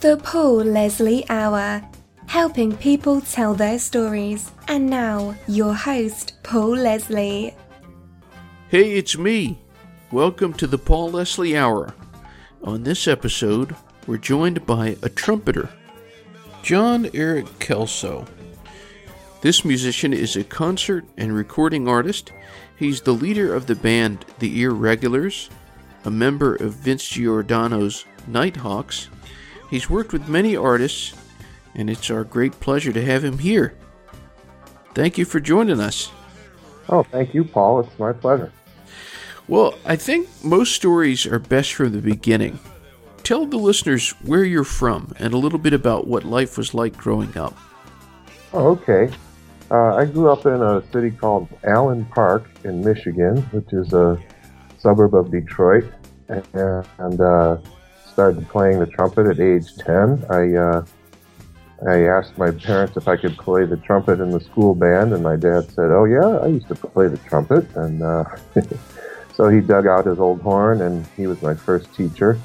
The Paul Leslie Hour, helping people tell their stories. And now, your host, Paul Leslie. Hey, it's me. Welcome to the Paul Leslie Hour. On this episode, we're joined by a trumpeter, Jon-Erik Kellso. This musician is a concert and recording artist. He's the leader of the band The Earregulars, a member of Vince Giordano's Nighthawks, He's worked with many artists, and it's our great pleasure to have him here. Thank you for joining us. Oh, thank you, Paul. It's my pleasure. Well, I think most stories are best from the beginning. Tell the listeners where you're from and a little bit about what life was like growing up. Oh, okay. Uh, I grew up in a city called Allen Park in Michigan, which is a suburb of Detroit. And, and uh, started playing the trumpet at age 10. I, uh, I asked my parents if I could play the trumpet in the school band, and my dad said, Oh, yeah, I used to play the trumpet. And uh, so he dug out his old horn, and he was my first teacher.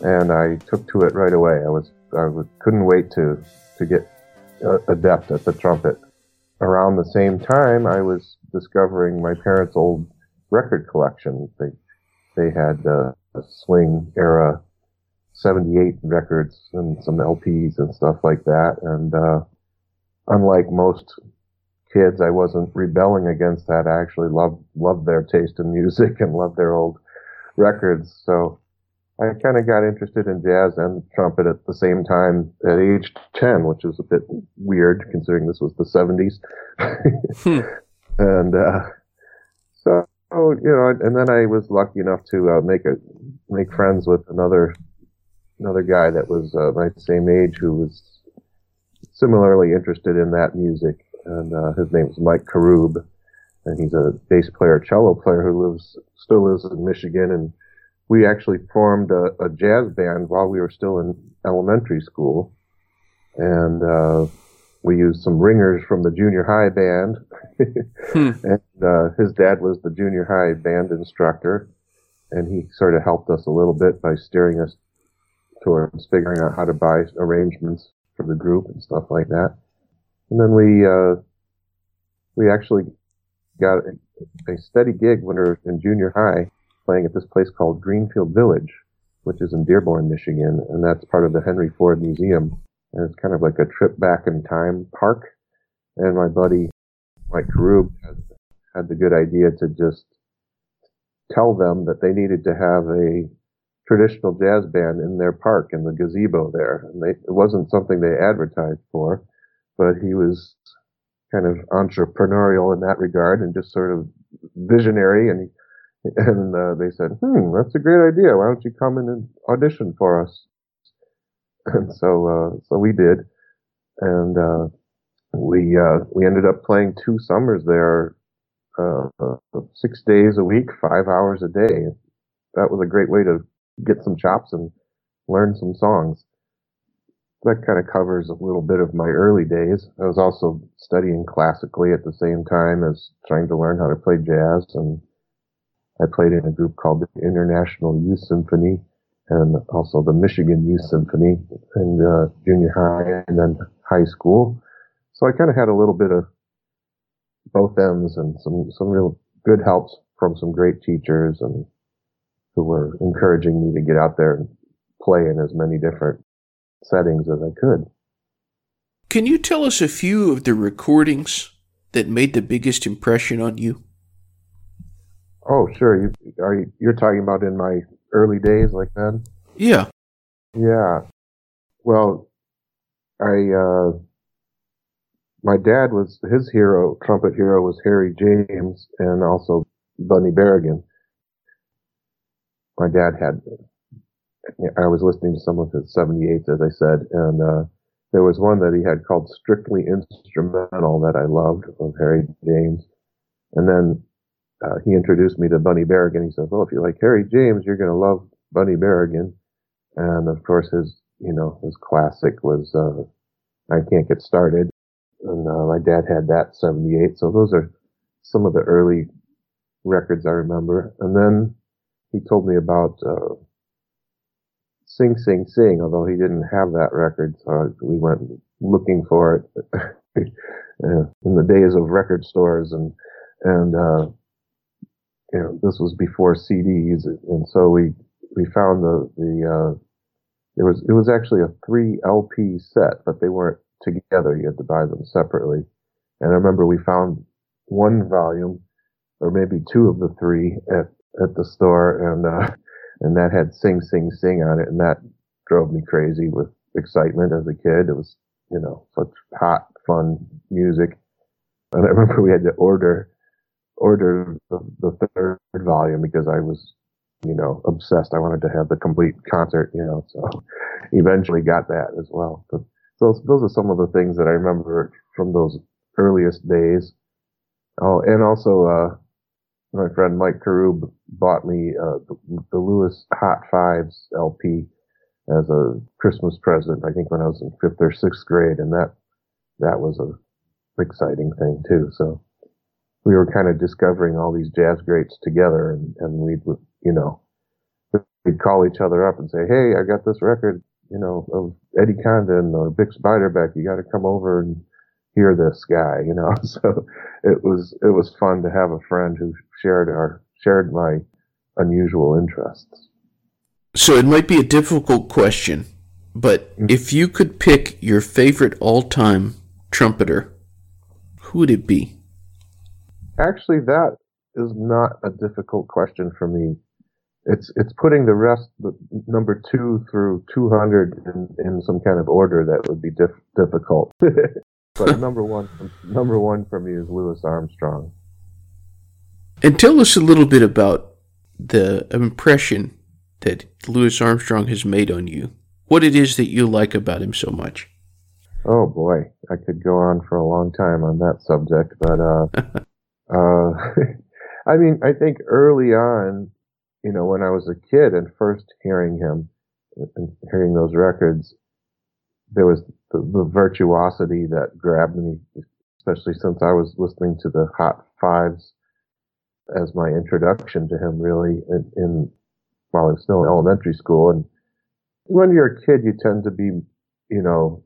And I took to it right away. I was I was, couldn't wait to to get uh, adept at the trumpet. Around the same time, I was discovering my parents' old record collection. They they had uh, a swing era 78 records and some LPs and stuff like that. And, uh, unlike most kids, I wasn't rebelling against that. I actually loved, loved their taste in music and loved their old records. So I kind of got interested in jazz and trumpet at the same time at age 10, which is a bit weird considering this was the 70s. hmm. And, uh, so, you know, and then I was lucky enough to uh, make a, make friends with another another guy that was uh, my same age who was similarly interested in that music, and uh, his name is Mike Karoub, and he's a bass player, cello player who lives still lives in Michigan, and we actually formed a, a jazz band while we were still in elementary school, and uh, we used some ringers from the junior high band, hmm. and uh, his dad was the junior high band instructor, and he sort of helped us a little bit by steering us towards figuring out how to buy arrangements for the group and stuff like that. And then we uh, we actually got a, a steady gig when we were in junior high, playing at this place called Greenfield Village, which is in Dearborn, Michigan, and that's part of the Henry Ford Museum. And it's kind of like a trip back in time park. And my buddy Mike Karoub had, had the good idea to just tell them that they needed to have a traditional jazz band in their park in the gazebo there. And they, it wasn't something they advertised for, but he was kind of entrepreneurial in that regard and just sort of visionary. And and uh, they said, "Hmm, that's a great idea. Why don't you come in and audition for us?" And so uh, so we did, and uh, we uh, we ended up playing two summers there, uh, six days a week, five hours a day. That was a great way to get some chops and learn some songs. That kind of covers a little bit of my early days. I was also studying classically at the same time as trying to learn how to play jazz and I played in a group called the International Youth Symphony and also the Michigan Youth Symphony in uh, junior high and then high school. So I kind of had a little bit of both ends and some, some real good helps from some great teachers and who were encouraging me to get out there and play in as many different settings as I could. Can you tell us a few of the recordings that made the biggest impression on you? Oh, sure. You, are you, you're talking about in my early days, like then? Yeah. Yeah. Well, I uh, my dad was his hero, trumpet hero was Harry James, and also Bunny Berrigan my dad had, I was listening to some of his 78s, as I said, and, uh, there was one that he had called Strictly Instrumental that I loved of Harry James. And then, uh, he introduced me to Bunny Berrigan. He says, well, if you like Harry James, you're going to love Bunny Berrigan. And of course, his, you know, his classic was, uh, I Can't Get Started. And, uh, my dad had that 78. So those are some of the early records I remember. And then he told me about uh, Sing Sing Sing, although he didn't have that record, so we went looking for it in the days of record stores and and uh, you know this was before CDs, and so we we found the the uh, it was it was actually a three LP set, but they weren't together. You had to buy them separately. And I remember we found one volume, or maybe two of the three at at the store, and uh, and that had "Sing Sing Sing" on it, and that drove me crazy with excitement as a kid. It was you know such hot, fun music, and I remember we had to order order the, the third volume because I was you know obsessed. I wanted to have the complete concert, you know. So eventually got that as well. But those those are some of the things that I remember from those earliest days. Oh, and also, uh, my friend Mike Karoub bought me uh, the, the Louis Hot Fives LP as a Christmas present. I think when I was in fifth or sixth grade, and that that was a exciting thing too. So we were kind of discovering all these jazz greats together, and and we'd you know we'd call each other up and say, "Hey, I got this record, you know, of Eddie Condon or Bix Beiderbecke. You got to come over and." hear this guy, you know. So it was it was fun to have a friend who shared our shared my unusual interests. So it might be a difficult question, but mm-hmm. if you could pick your favorite all-time trumpeter, who would it be? Actually, that is not a difficult question for me. It's it's putting the rest, the number two through two hundred, in, in some kind of order that would be dif- difficult. But number one, number one for me is Louis Armstrong. And tell us a little bit about the impression that Louis Armstrong has made on you. What it is that you like about him so much. Oh boy, I could go on for a long time on that subject, but uh, uh, I mean, I think early on, you know, when I was a kid and first hearing him and hearing those records, there was the, the, virtuosity that grabbed me, especially since I was listening to the Hot Fives as my introduction to him, really, in, in while I was still in elementary school. And when you're a kid, you tend to be, you know,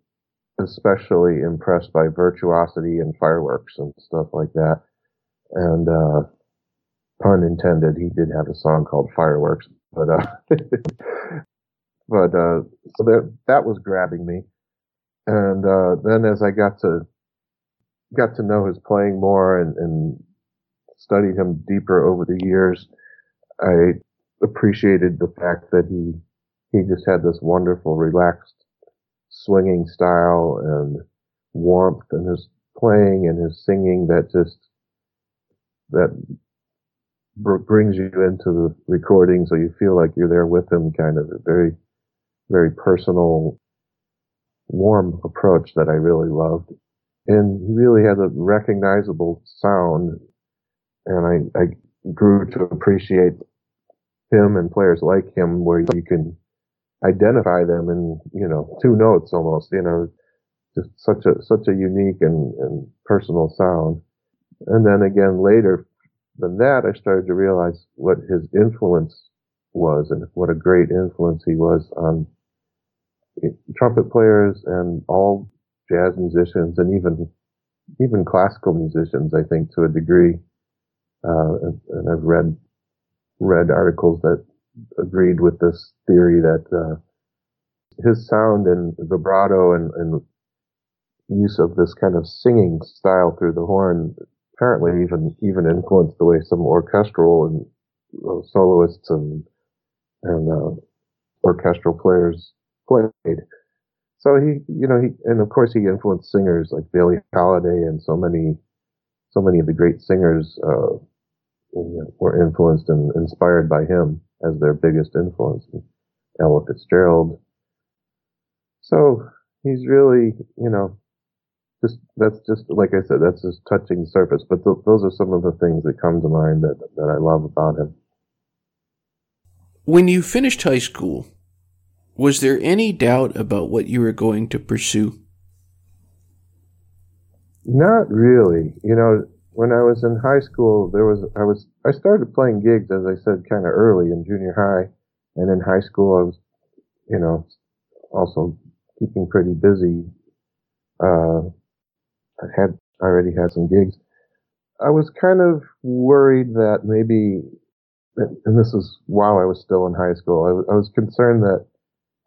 especially impressed by virtuosity and fireworks and stuff like that. And uh, pun intended, he did have a song called Fireworks, but uh, but uh, so that that was grabbing me and uh, then as I got to got to know his playing more and, and studied him deeper over the years, I appreciated the fact that he he just had this wonderful, relaxed, swinging style and warmth in his playing and his singing that just that brings you into the recording so you feel like you're there with him kind of a very very personal warm approach that I really loved. And he really had a recognizable sound. And I, I grew to appreciate him and players like him where you can identify them in, you know, two notes almost, you know, just such a, such a unique and, and personal sound. And then again later than that, I started to realize what his influence was and what a great influence he was on trumpet players and all jazz musicians and even even classical musicians, I think, to a degree. Uh, and, I've read read articles that agreed with this theory that uh, his sound and vibrato and, and, use of this kind of singing style through the horn apparently even even influenced the way some orchestral and uh, soloists and and uh, orchestral players played. So he, you know, he, and of course he influenced singers like Billie Holiday and so many, so many of the great singers, uh, were influenced and inspired by him as their biggest influence. Ella Fitzgerald. So he's really, you know, just, that's just, like I said, that's just touching surface. But th- those are some of the things that come to mind that, that I love about him. When you finished high school, was there any doubt about what you were going to pursue? Not really. You know, when I was in high school, there was I was I started playing gigs as I said kind of early in junior high, and in high school I was you know, also keeping pretty busy. Uh, I had already had some gigs. I was kind of worried that maybe, and this is while I was still in high school, I, was concerned that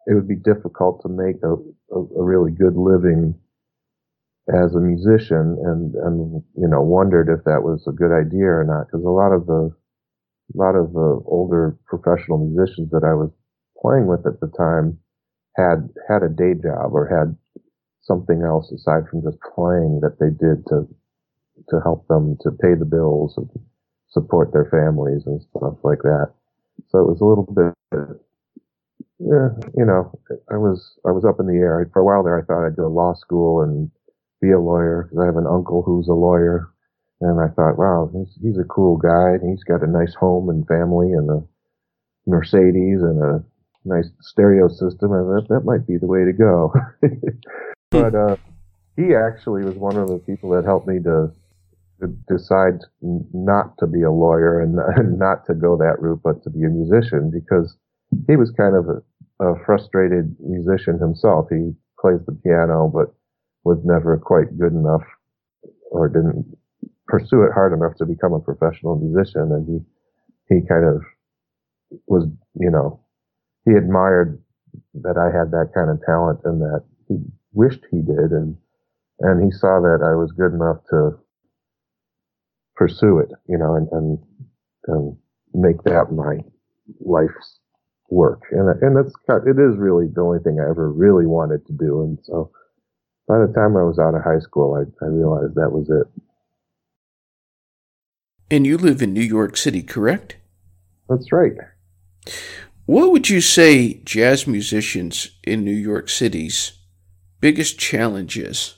it would be difficult to make a, a, a really good living as a musician and, and, you know, wondered if that was a good idea or not. Cause a lot of the, a lot of the older professional musicians that I was playing with at the time had, had a day job or had something else aside from just playing that they did to, to help them to pay the bills and support their families and stuff like that. So it was a little bit yeah, you know, I was I was up in the air for a while there. I thought I'd go to law school and be a lawyer because I have an uncle who's a lawyer, and I thought, wow, he's he's a cool guy. And he's got a nice home and family and a Mercedes and a nice stereo system, and that that might be the way to go. but uh, he actually was one of the people that helped me to, to decide not to be a lawyer and, and not to go that route, but to be a musician because he was kind of a, a frustrated musician himself. He plays the piano, but was never quite good enough or didn't pursue it hard enough to become a professional musician. And he, he kind of was, you know, he admired that I had that kind of talent and that he wished he did. And, and he saw that I was good enough to pursue it, you know, and, and, and make that my life's work. And, and that's it is really the only thing I ever really wanted to do. And so by the time I was out of high school, I, I realized that was it. And you live in New York City, correct? That's right. What would you say jazz musicians in New York City's biggest challenge is?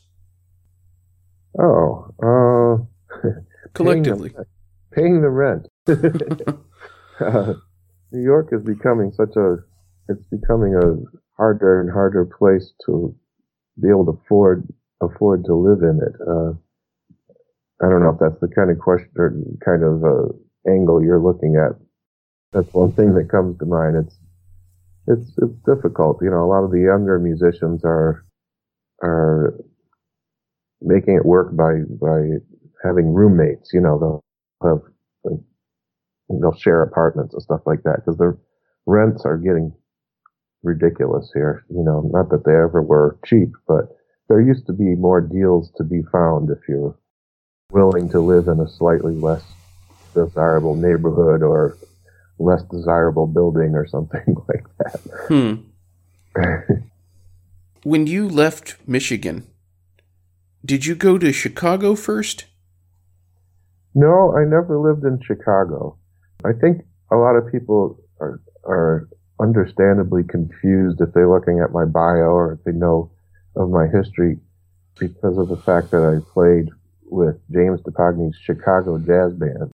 Oh, uh, collectively, paying the, paying the rent. uh, New York is becoming such a, it's becoming a harder and harder place to be able to afford, afford to live in it. Uh, I don't know if that's the kind of question or kind of uh, angle you're looking at. That's one thing that comes to mind. It's it's it's difficult. You know, a lot of the younger musicians are are making it work by by having roommates. You know, they'll have they'll share apartments and stuff like that because the rents are getting ridiculous here. You know, not that they ever were cheap, but there used to be more deals to be found if you're willing to live in a slightly less desirable neighborhood or less desirable building or something like that. Hmm. when you left Michigan, did you go to Chicago first? No, I never lived in Chicago. I think a lot of people are, are understandably confused if they're looking at my bio or if they know of my history because of the fact that I played with James Dapogny's Chicago Jazz Band.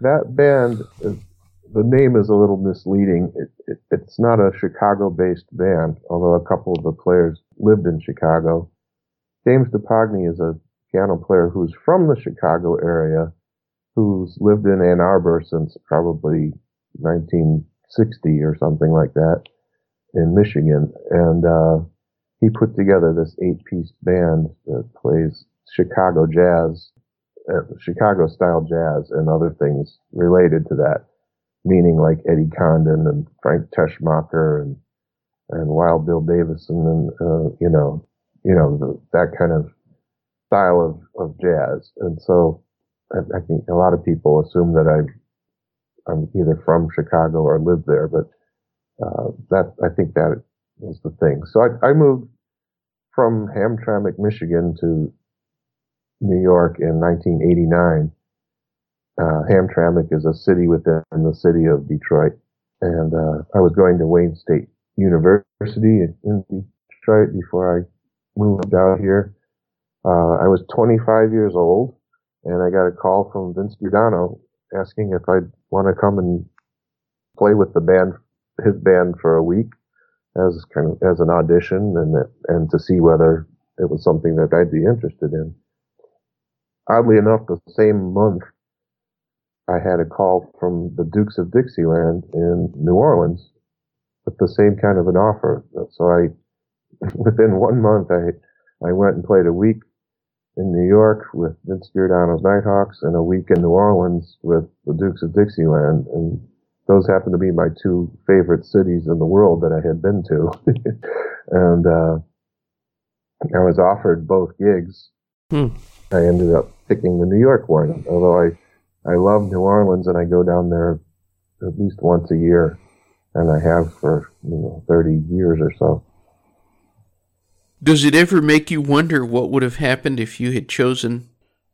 That band, the name is a little misleading. It, it, it's not a Chicago-based band, although a couple of the players lived in Chicago. James Dapogny is a piano player who's from the Chicago area who's lived in Ann Arbor since probably 1960 or something like that in Michigan. And, uh, he put together this eight piece band that plays Chicago jazz, uh, Chicago style jazz and other things related to that, meaning like Eddie Condon and Frank Teschmacher and, and Wild Bill Davison and, uh, you know, you know, the, that kind of style of, of jazz. And so, I, think a lot of people assume that I, I'm either from Chicago or live there, but uh, that I think that was the thing. So I, I moved from Hamtramck, Michigan to New York in 1989. Uh, Hamtramck is a city within the city of Detroit. And, uh, I was going to Wayne State University in Detroit before I moved out here. Uh, I was 25 years old and I got a call from Vince Giordano asking if I'd want to come and play with the band, his band for a week as kind of as an audition and and to see whether it was something that I'd be interested in. Oddly enough, the same month I had a call from the Dukes of Dixieland in New Orleans with the same kind of an offer. So I, within one month, I, I went and played a week in New York with Vince Giordano's Nighthawks and a week in New Orleans with the Dukes of Dixieland. And those happened to be my two favorite cities in the world that I had been to. and, uh, I was offered both gigs. Hmm. I ended up picking the New York one, although I, I love New Orleans and I go down there at least once a year and I have for, you know, 30 years or so. Does it ever make you wonder what would have happened if you had chosen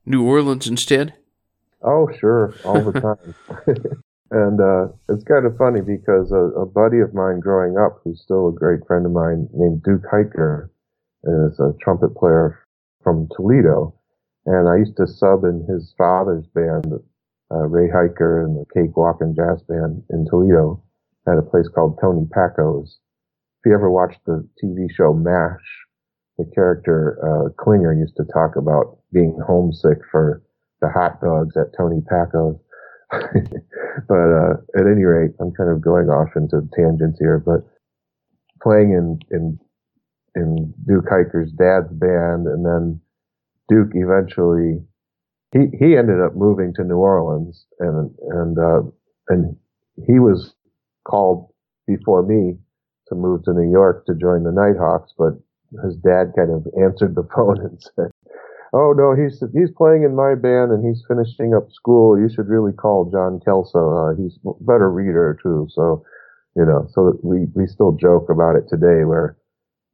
New Orleans instead? Oh, sure, all the time. and uh, it's kind of funny because a, a, buddy of mine growing up, who's still a great friend of mine, named Duke Heitger, is a trumpet player from Toledo. And I used to sub in his father's band, uh, Ray Heitger and the Cakewalkin' Jazz Band in Toledo at a place called Tony Packo's. If you ever watched the TV show MASH, the character uh, Klinger used to talk about being homesick for the hot dogs at Tony Packo's. but uh, at any rate, I'm kind of going off into tangents here. But playing in in in Duke Heitger's dad's band, and then Duke eventually he he ended up moving to New Orleans, and and uh, and he was called before me to move to New York to join the Nighthawks, but his dad kind of answered the phone and said, "Oh no, he's he's playing in my band and he's finishing up school. You should really call Jon Kellso. Uh, he's a better reader too." So, you know, so we we still joke about it today, where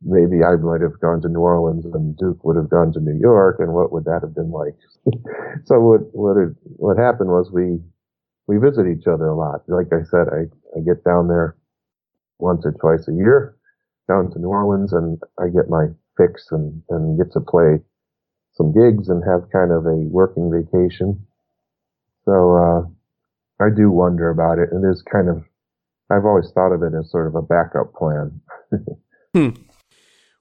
maybe I might have gone to New Orleans and Duke would have gone to New York, and what would that have been like? so what what it, what happened was we we visit each other a lot. Like I said, I I get down there once or twice a year down to New Orleans and I get my fix and, and get to play some gigs and have kind of a working vacation. So, uh, I do wonder about it. And It is kind of, I've always thought of it as sort of a backup plan. hmm.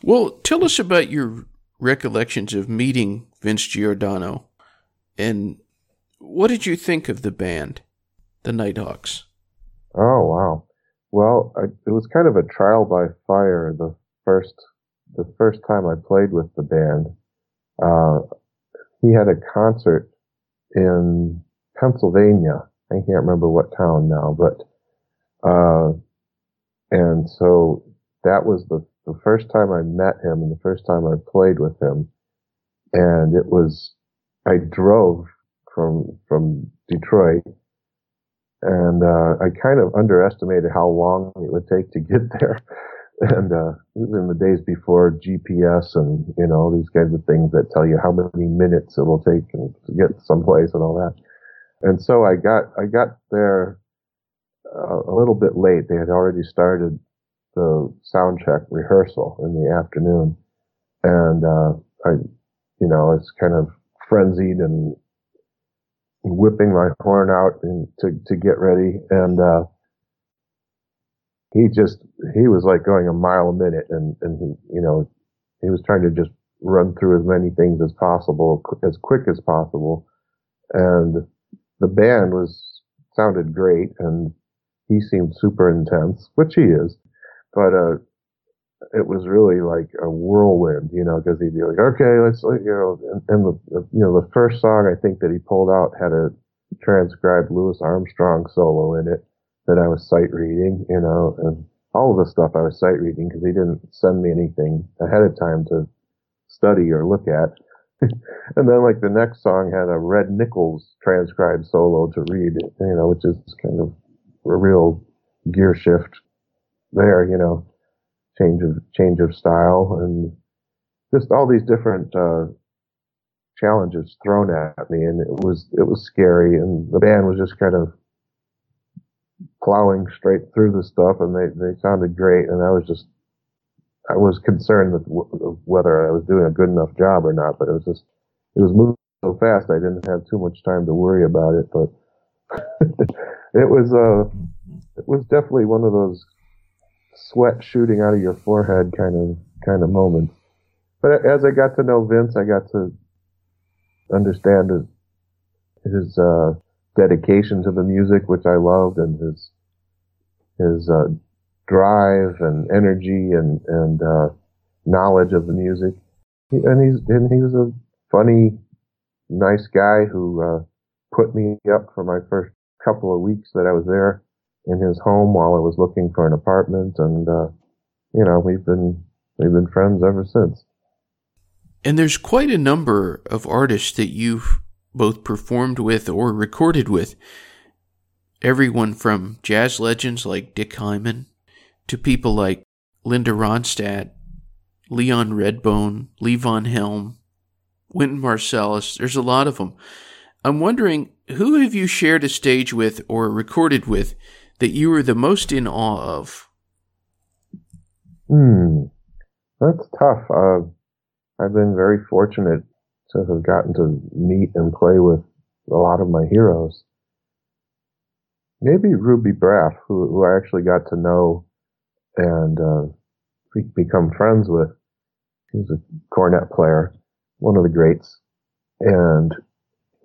Well, tell us about your recollections of meeting Vince Giordano and what did you think of the band, the Nighthawks? Oh, wow. Well, I, it was kind of a trial by fire. The first, the first time I played with the band, uh, he had a concert in Pennsylvania. I can't remember what town now, but, uh, and so that was the, the first time I met him and the first time I played with him. And it was, I drove from, from Detroit and uh, I kind of underestimated how long it would take to get there. And uh, it was in the days before GPS and you know these kinds of things that tell you how many minutes it will take to get someplace and all that. And so I got I got there uh, a little bit late. They had already started the sound check rehearsal in the afternoon, and uh, I, you know, I was kind of frenzied and whipping my horn out and to, to get ready. And, uh, he just, he was like going a mile a minute and, and he, you know, he was trying to just run through as many things as possible, as quick as possible. And the band was, sounded great and he seemed super intense, which he is. But, uh, it was really like a whirlwind, you know, because he'd be like, okay, let's, you know, and, and the, you know, the first song I think that he pulled out had a transcribed Louis Armstrong solo in it that I was sight reading, you know, and all of the stuff I was sight reading because he didn't send me anything ahead of time to study or look at. and then like the next song had a Red Nichols transcribed solo to read, you know, which is kind of a real gear shift there, you know change of change of style and just all these different uh, challenges thrown at me, and it was it was scary, and the band was just kind of plowing straight through the stuff, and they they sounded great, and I was just I was concerned with w- whether I was doing a good enough job or not, but it was just it was moving so fast I didn't have too much time to worry about it, but it was uh it was definitely one of those sweat shooting out of your forehead kind of kind of moments. But as I got to know Vince, I got to understand his, his uh, dedication to the music, which I loved, and his his uh, drive and energy and and uh, knowledge of the music. And he's and he was a funny, nice guy who uh, put me up for my first couple of weeks that I was there in his home while I was looking for an apartment, and uh, you know we've been we've been friends ever since. And there's quite a number of artists that you've both performed with or recorded with. Everyone from jazz legends like Dick Hyman to people like Linda Ronstadt, Leon Redbone, Levon Helm, Wynton Marsalis. There's a lot of them. I'm wondering who have you shared a stage with or recorded with that you were the most in awe of? Hmm, that's tough. Uh, I've been very fortunate to have gotten to meet and play with a lot of my heroes. Maybe Ruby Braff, who, who I actually got to know and uh, become friends with. He's a cornet player, one of the greats. And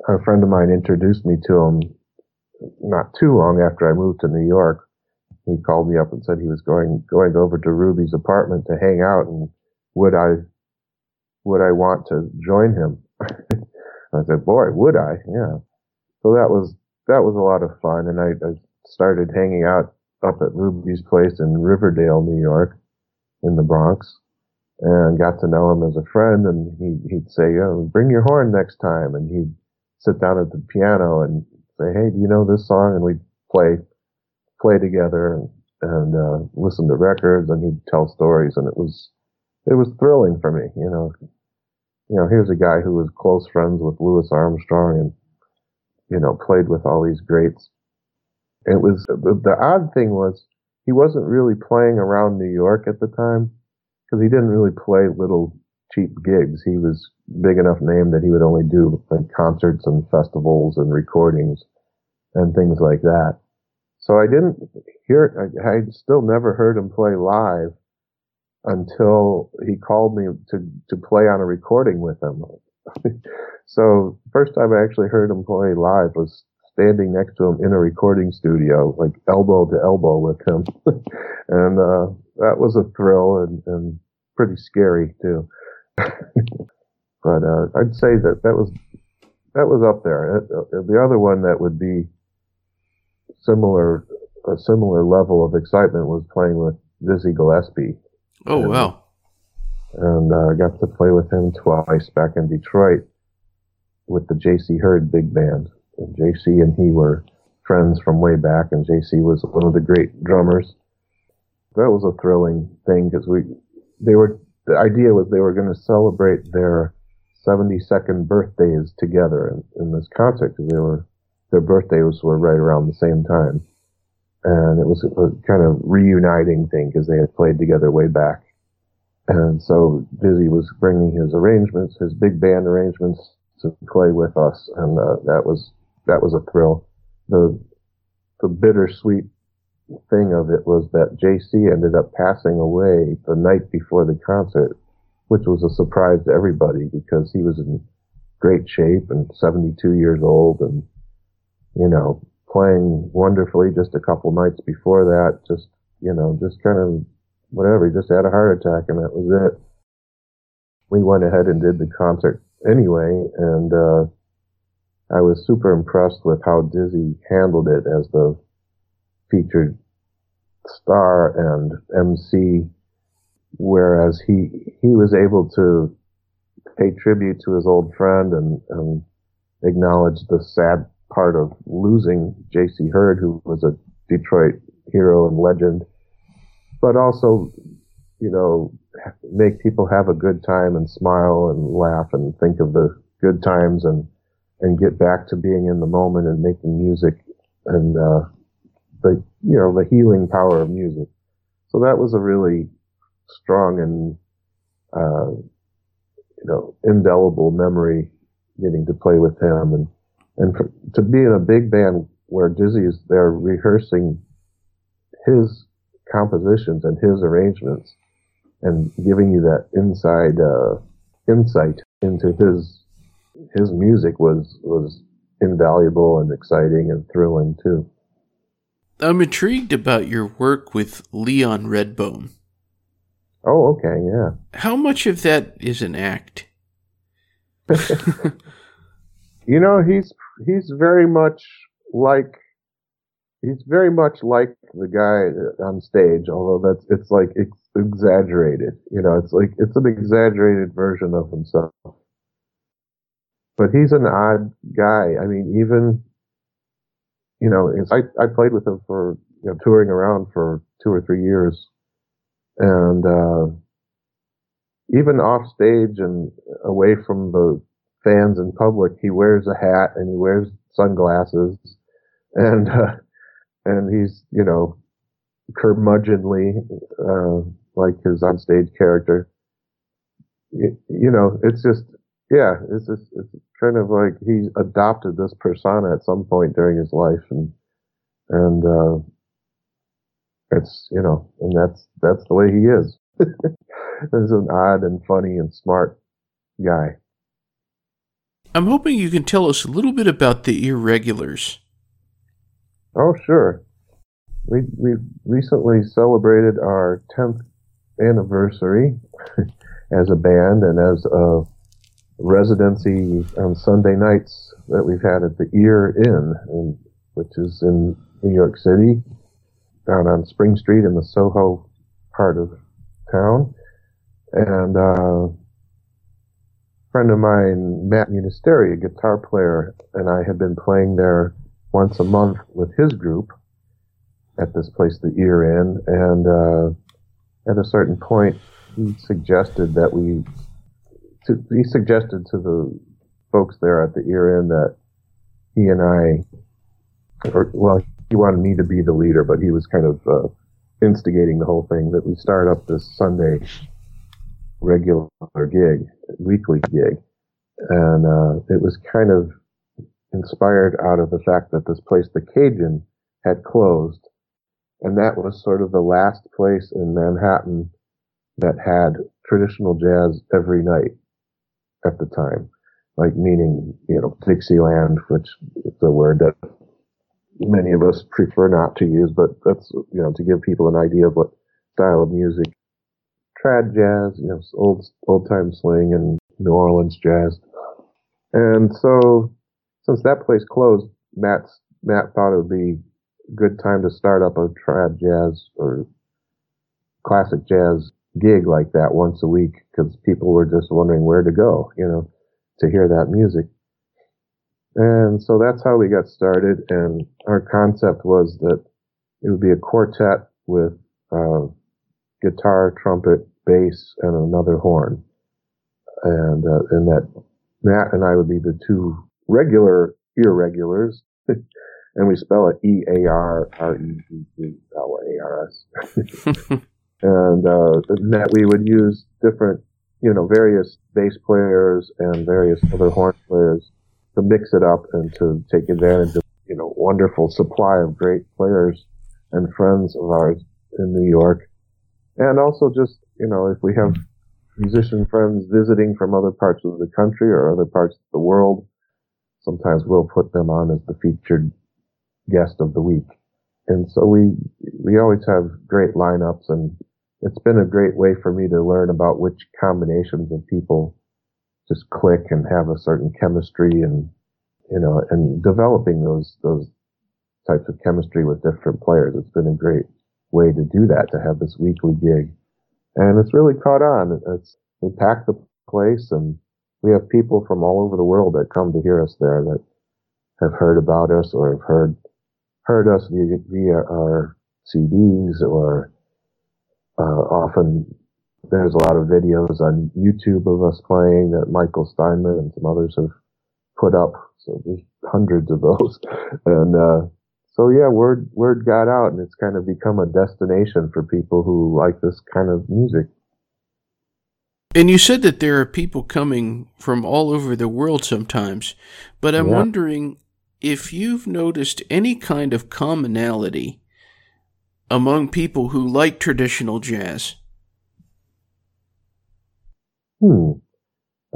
a friend of mine introduced me to him not too long after I moved to New York. He called me up and said he was going going over to Ruby's apartment to hang out and would I would I want to join him? I said, boy, would I? Yeah. So that was that was a lot of fun, and I, I started hanging out up at Ruby's place in Riverdale, New York, in the Bronx, and got to know him as a friend. And he, he'd say, oh, "Bring your horn next time," and he'd sit down at the piano and say, "Hey, do you know this song?" And we'd play play together and, and uh, listen to records, and he'd tell stories, and it was it was thrilling for me. You know, you know, here's a guy who was close friends with Louis Armstrong and you know played with all these greats. It was the, the odd thing was he wasn't really playing around New York at the time because he didn't really play little cheap gigs. He was big enough name that he would only do like concerts and festivals and recordings and things like that. So I didn't hear, I, I still never heard him play live until he called me to, to play on a recording with him. so first time I actually heard him play live was standing next to him in a recording studio, like elbow to elbow with him. and, uh, that was a thrill and, and pretty scary too. but uh, I'd say that that was that was up there. Uh, the other one that would be similar a similar level of excitement was playing with Dizzy Gillespie. Oh and, wow! And uh, I got to play with him twice back in Detroit with the J.C. Heard Big Band. And J.C. and he were friends from way back, and J.C. was one of the great drummers. That was a thrilling thing because we they were the idea was they were going to celebrate their 72nd birthdays together in, in this concert because they were their birthdays were right around the same time, and it was a kind of reuniting thing because they had played together way back. And so Dizzy was bringing his arrangements, his big band arrangements, to play with us, and uh, that was that was a thrill. The the bittersweet thing of it was that JC ended up passing away the night before the concert, which was a surprise to everybody because he was in great shape and 72 years old and, you know, playing wonderfully just a couple nights before that. Just, you know, just kind of whatever. He just had a heart attack and that was it. We went ahead and did the concert anyway and, uh, I was super impressed with how Dizzy handled it as the featured star and MC, whereas he he was able to pay tribute to his old friend and, and acknowledge the sad part of losing J.C. Heard, who was a Detroit hero and legend, but also, you know, make people have a good time and smile and laugh and think of the good times and and get back to being in the moment and making music and uh, the you know the healing power of music. So that was a really strong and uh, you know indelible memory getting to play with him and and for, to be in a big band where Dizzy is there rehearsing his compositions and his arrangements and giving you that inside uh, insight into his his music was was invaluable and exciting and thrilling too. I'm intrigued about your work with Leon Redbone. Oh, okay, yeah. How much of that is an act? you know, he's he's very much like he's very much like the guy on stage, although that's it's like it's exaggerated. You know, it's like it's an exaggerated version of himself. But he's an odd guy. I mean, even you know, I I played with him for you know touring around for two or three years, and uh, even off stage and away from the fans in public, he wears a hat and he wears sunglasses, and uh, and he's you know curmudgeonly uh, like his onstage character. You, you know, it's just yeah, it's just it's kind of like he adopted this persona at some point during his life, and and uh, it's you know, and that's that's the way he is. He's an odd and funny and smart guy. I'm hoping you can tell us a little bit about the Earregulars. Oh, sure. We we recently celebrated our 10th anniversary as a band and as a residency on Sunday nights that we've had at the Ear Inn, in, which is in New York City, down on Spring Street in the Soho part of town. And uh, a friend of mine, Matt Munisteri, a guitar player, and I had been playing there once a month with his group at this place, the Ear Inn, and uh, at a certain point, he suggested that we. He suggested to the folks there at the Ear Inn that he and I, or well, he wanted me to be the leader, but he was kind of uh, instigating the whole thing that we start up this Sunday regular gig, weekly gig, and uh, it was kind of inspired out of the fact that this place, the Cajun, had closed, and that was sort of the last place in Manhattan that had traditional jazz every night at the time. Like meaning, you know, Dixieland, which is a word that many of us prefer not to use, but that's, you know, to give people an idea of what style of music. Trad jazz, you know, old, old time swing and New Orleans jazz. And so, since that place closed, Matt's, Matt thought it would be a good time to start up a trad jazz or classic jazz gig like that once a week because people were just wondering where to go, you know, to hear that music. And so that's how we got started. And our concept was that it would be a quartet with uh, guitar, trumpet, bass, and another horn. And, uh, and that Matt and I would be the two regular irregulars. and we spell it E A R R E G G L A R S. And uh, that we would use different, you know, various bass players and various other horn players to mix it up and to take advantage of, you know, wonderful supply of great players and friends of ours in New York. And also just, you know, if we have musician friends visiting from other parts of the country or other parts of the world, sometimes we'll put them on as the featured guest of the week. And so we, we always have great lineups and it's been a great way for me to learn about which combinations of people just click and have a certain chemistry and, you know, and developing those, those types of chemistry with different players. It's been a great way to do that, to have this weekly gig. And it's really caught on. It's, we pack the place and we have people from all over the world that come to hear us there that have heard about us or have heard, heard us via, via our CDs or uh, often there's a lot of videos on YouTube of us playing that Michael Steinman and some others have put up. So there's hundreds of those. And, uh, so yeah, word, word got out and it's kind of become a destination for people who like this kind of music. And you said that there are people coming from all over the world sometimes, but I'm yeah. wondering if you've noticed any kind of commonality among people who like traditional jazz? Hmm.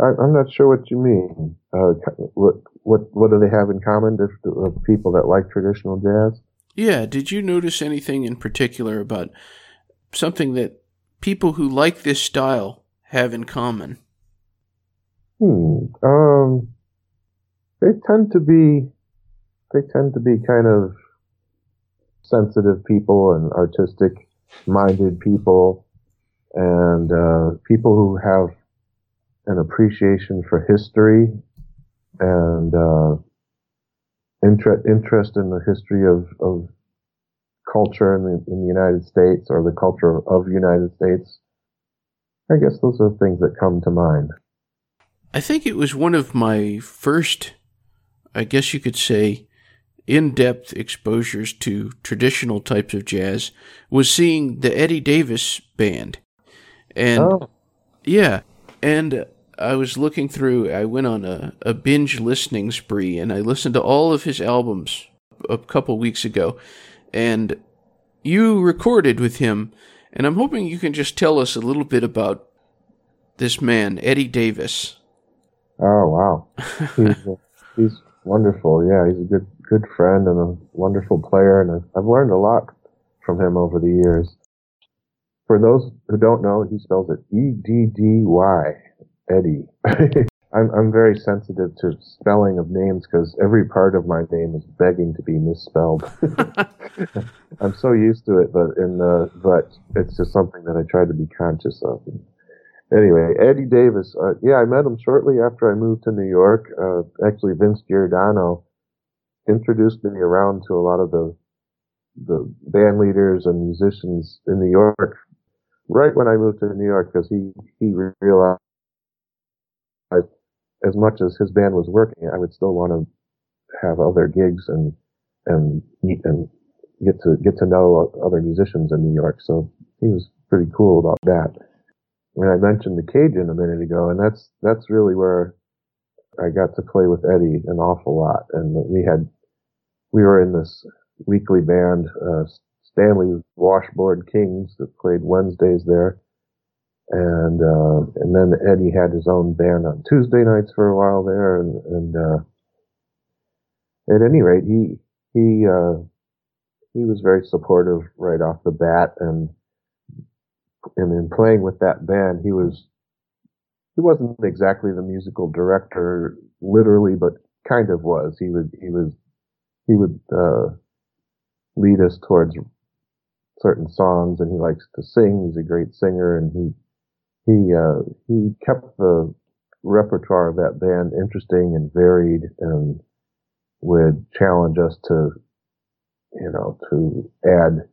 I, am not sure what you mean. Uh, what what what do they have in common? The, people that like traditional jazz. Yeah, did you notice anything in particular about something that people who like this style have in common? Hmm. Um, they tend to be, they tend to be kind of sensitive people and artistic minded people and uh, people who have an appreciation for history and uh, inter- interest in the history of, of culture in the, in the United States or the culture of the United States. I guess those are things that come to mind. I think it was one of my first, I guess you could say, in depth exposures to traditional types of jazz was seeing the Eddy Davis band. And oh. yeah, and I was looking through, I went on a, a binge listening spree and I listened to all of his albums a couple weeks ago. And you recorded with him, and I'm hoping you can just tell us a little bit about this man, Eddy Davis. Oh wow, he's he's wonderful. Yeah, he's a good good friend and a wonderful player, and I've learned a lot from him over the years. For those who don't know, he spells it E D D Y, Eddy. I'm I'm very sensitive to spelling of names because every part of my name is begging to be misspelled. I'm so used to it, but in the but it's just something that I try to be conscious of. Anyway, Eddy Davis. Uh, yeah, I met him shortly after I moved to New York. Uh, actually, Vince Giordano introduced me around to a lot of the the band leaders and musicians in New York right when I moved to New York because he he realized as much as his band was working, I would still want to have other gigs and and meet and get to get to know other musicians in New York. So he was pretty cool about that. And I mentioned the Cajun a minute ago, and that's that's really where I got to play with Eddy an awful lot. And we had we were in this weekly band, uh, Stanley Washboard Kings, that played Wednesdays there and uh, and then Eddy had his own band on Tuesday nights for a while there, and, and uh, at any rate, he he uh, he was very supportive right off the bat, and and in playing with that band, he was he wasn't exactly the musical director literally, but kind of was. He would he was he would uh, lead us towards certain songs, and he likes to sing. He's a great singer, and he he uh, he kept the repertoire of that band interesting and varied, and would challenge us to, you know, to add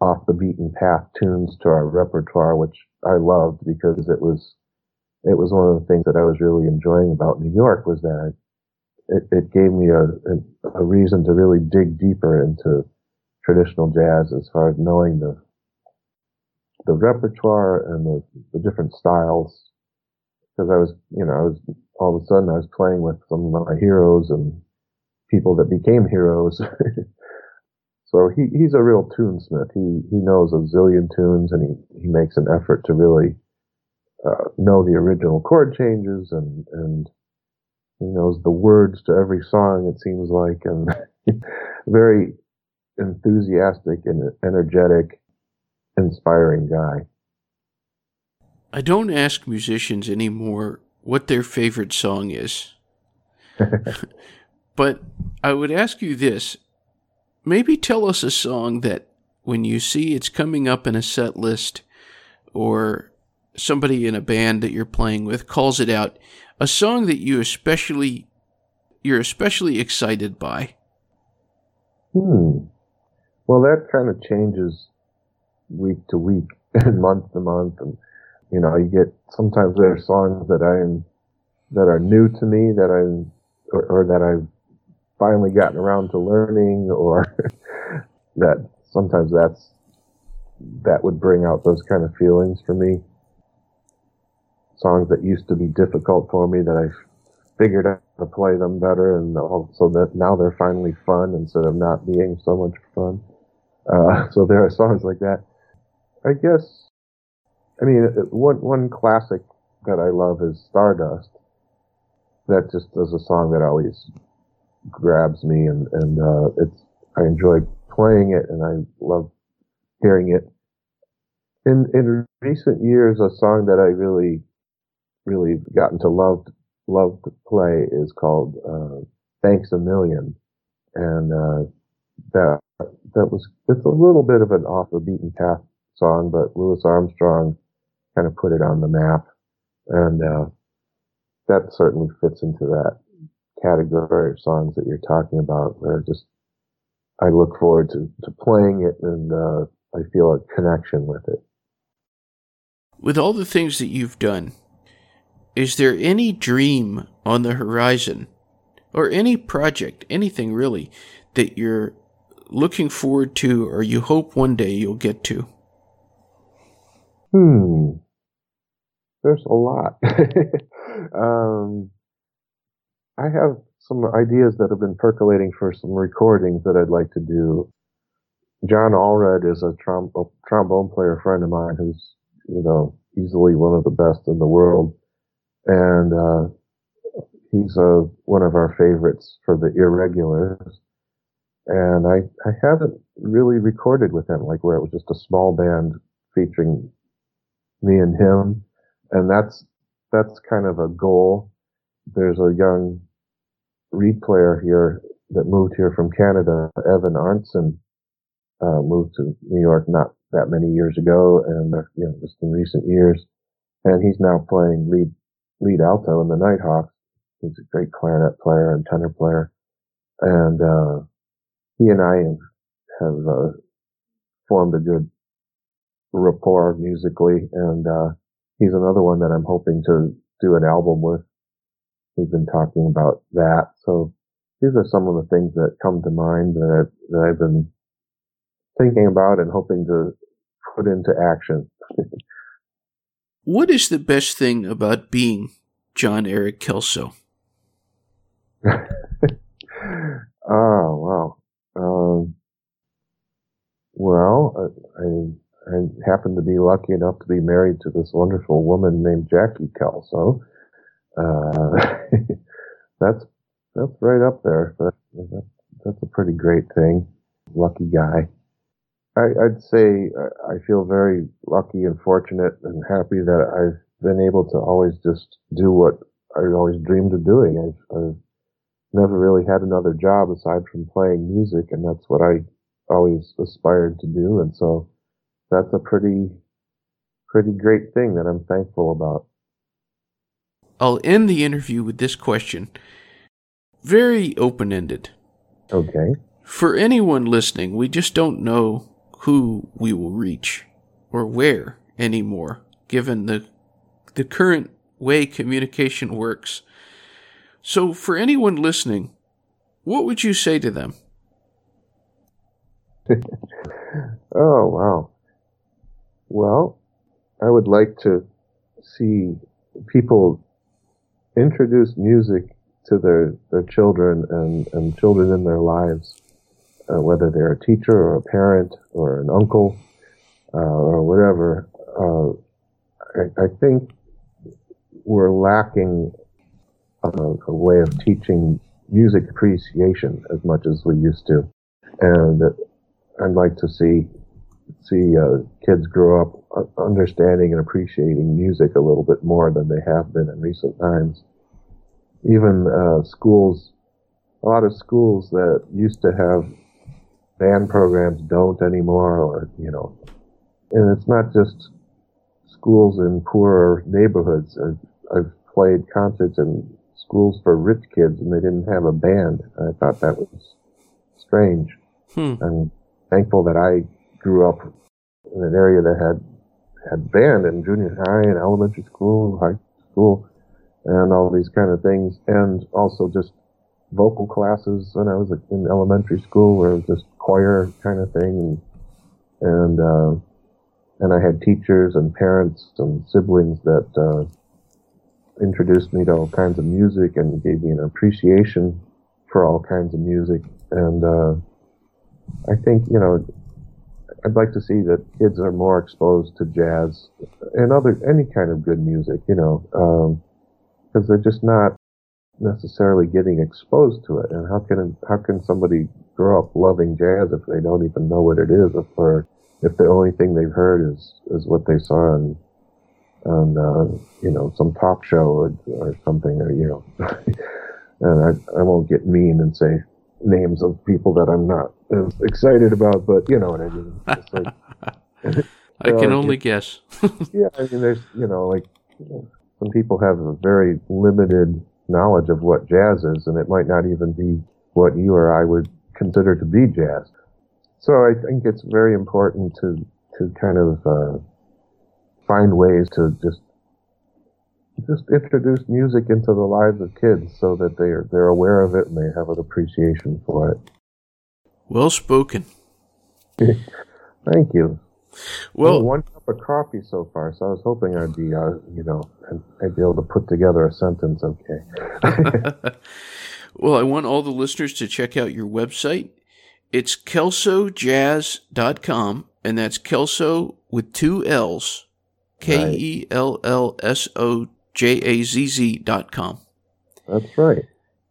off the beaten path tunes to our repertoire, which I loved because it was it was one of the things that I was really enjoying about New York was that it, it gave me a, a, a reason to really dig deeper into traditional jazz as far as knowing the the repertoire and the, the different styles. Because I was, you know, I was all of a sudden I was playing with some of my heroes and people that became heroes. so he, he's a real tunesmith. He he knows a zillion tunes and he, he makes an effort to really uh, know the original chord changes and and he knows the words to every song. It seems like and very enthusiastic and energetic inspiring guy. I don't ask musicians anymore what their favorite song is. but I would ask you this maybe tell us a song that when you see it's coming up in a set list or somebody in a band that you're playing with calls it out, a song that you especially you're especially excited by. Hmm. Well, that kind of changes week to week and month to month. And, you know, you get, sometimes there are songs that I'm, that are new to me that I'm, or, or that I've finally gotten around to learning or that sometimes that's, that would bring out those kind of feelings for me. Songs that used to be difficult for me that I've figured out how to play them better and also that now they're finally fun instead of not being so much fun. Uh, so there are songs like that. I guess, I mean, one one classic that I love is Stardust. That just is a song that always grabs me, and and uh, it's I enjoy playing it and I love hearing it. In in recent years, a song that I really really gotten to love love to play is called uh, "Thanks a Million," and uh, that that was it's a little bit of an off the beaten path song, but Louis Armstrong kind of put it on the map, and uh, that certainly fits into that category of songs that you're talking about. Where just I look forward to, to playing it, and uh, I feel a connection with it. With all the things that you've done, is there any dream on the horizon, or any project, anything really, that you're looking forward to, or you hope one day you'll get to? Hmm. There's a lot. um, I have some ideas that have been percolating for some recordings that I'd like to do. John Allred is a, trom- a trombone player friend of mine who's, you know, easily one of the best in the world. And, uh, he's, uh, one of our favorites for the Earregulars. And I, I haven't really recorded with him, like where it was just a small band featuring me and him. And that's, that's kind of a goal. There's a young reed player here that moved here from Canada, Evan Arntzen, uh, moved to New York not that many years ago and, uh, you know, just in recent years. And he's now playing lead, lead alto in the Nighthawks. He's a great clarinet player and tenor player. And, uh, he and I have, have, uh, formed a good rapport musically. And, uh, he's another one that I'm hoping to do an album with. We've been talking about that. So these are some of the things that come to mind that, that I've been thinking about and hoping to put into action. what is the best thing about being Jon-Erik Kellso? oh, wow. Um, well, I, I happen to be lucky enough to be married to this wonderful woman named Jackie Kellso. Uh, that's that's right up there. That, that, that's a pretty great thing. Lucky guy. I, would say I feel very lucky and fortunate and happy that I've been able to always just do what I always dreamed of doing. I've, I've never really had another job aside from playing music, and that's what I always aspired to do. And so that's a pretty, pretty great thing that I'm thankful about. I'll end the interview with this question. Very open ended. Okay. For anyone listening, we just don't know who we will reach or where anymore, given the the current way communication works. So for anyone listening, what would you say to them? oh wow. Well, I would like to see people introduce music to their, their children and, and children in their lives uh, whether they're a teacher or a parent or an uncle uh, or whatever, uh, I, I, think we're lacking a, a, way of teaching music appreciation as much as we used to, and I'd like to see see uh, kids grow up uh, understanding and appreciating music a little bit more than they have been in recent times. Even uh, schools, a lot of schools that used to have band programs don't anymore, or you know, and it's not just schools in poorer neighborhoods. I've, I've played concerts in schools for rich kids, and they didn't have a band. I thought that was strange. Hmm. I'm thankful that I grew up in an area that had had band in junior high and elementary school, high school, and all these kind of things, and also just vocal classes when I was in elementary school, where it was just choir kind of thing, and uh, and I had teachers and parents and siblings that uh, introduced me to all kinds of music and gave me an appreciation for all kinds of music. And uh, I think you know, I'd like to see that kids are more exposed to jazz and other any kind of good music. You know, because um, they're just not necessarily getting exposed to it. And how can how can somebody grow up loving jazz if they don't even know what it is, or if the only thing they've heard is is what they saw on on uh, you know some talk show or, or something, or you know. and I I won't get mean and say names of people that I'm not as excited about, but you know what I mean. Like, I can only guess. yeah, I mean, there's you know like you know, some people have a very limited knowledge of what jazz is, and it might not even be what you or I would consider to be jazz. So I think it's very important to to kind of uh, find ways to just just introduce music into the lives of kids so that they are they're aware of it and they have an appreciation for it. Well spoken. Thank you. Well, one cup of coffee so far, so I was hoping I'd be, uh, you know, I'd be able to put together a sentence okay. well, I want all the listeners to check out your website. It's kellsojazz.com, and that's Kellso with two L's. K E L L S O J A Z Z dot com. That's right.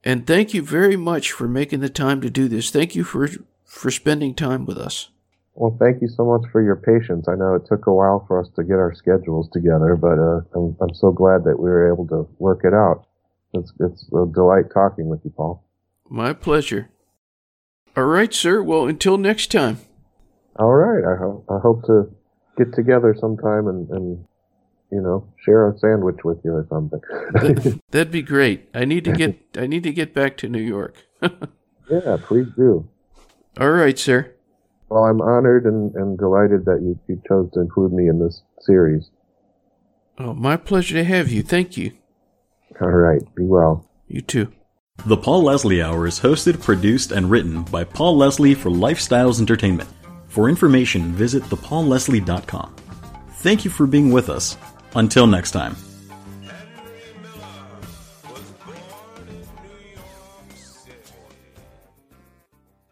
And thank you very much for making the time to do this. Thank you for for spending time with us. Well, thank you so much for your patience. I know it took a while for us to get our schedules together, but uh, I'm, I'm so glad that we were able to work it out. It's, it's a delight talking with you, Paul. My pleasure. All right, sir. Well, until next time. All right. I, ho- I hope to get together sometime and, and you know, share a sandwich with you or something. That'd be great. I need to get I need to get back to New York. yeah, please do. All right, sir. Well, I'm honored and, and delighted that you, you chose to include me in this series. Oh, my pleasure to have you. Thank you. All right. Be well. You too. The Paul Leslie Hour is hosted, produced, and written by Paul Leslie for Lifestyles Entertainment. For information, visit thepaulleslie.com. Thank you for being with us. Until next time.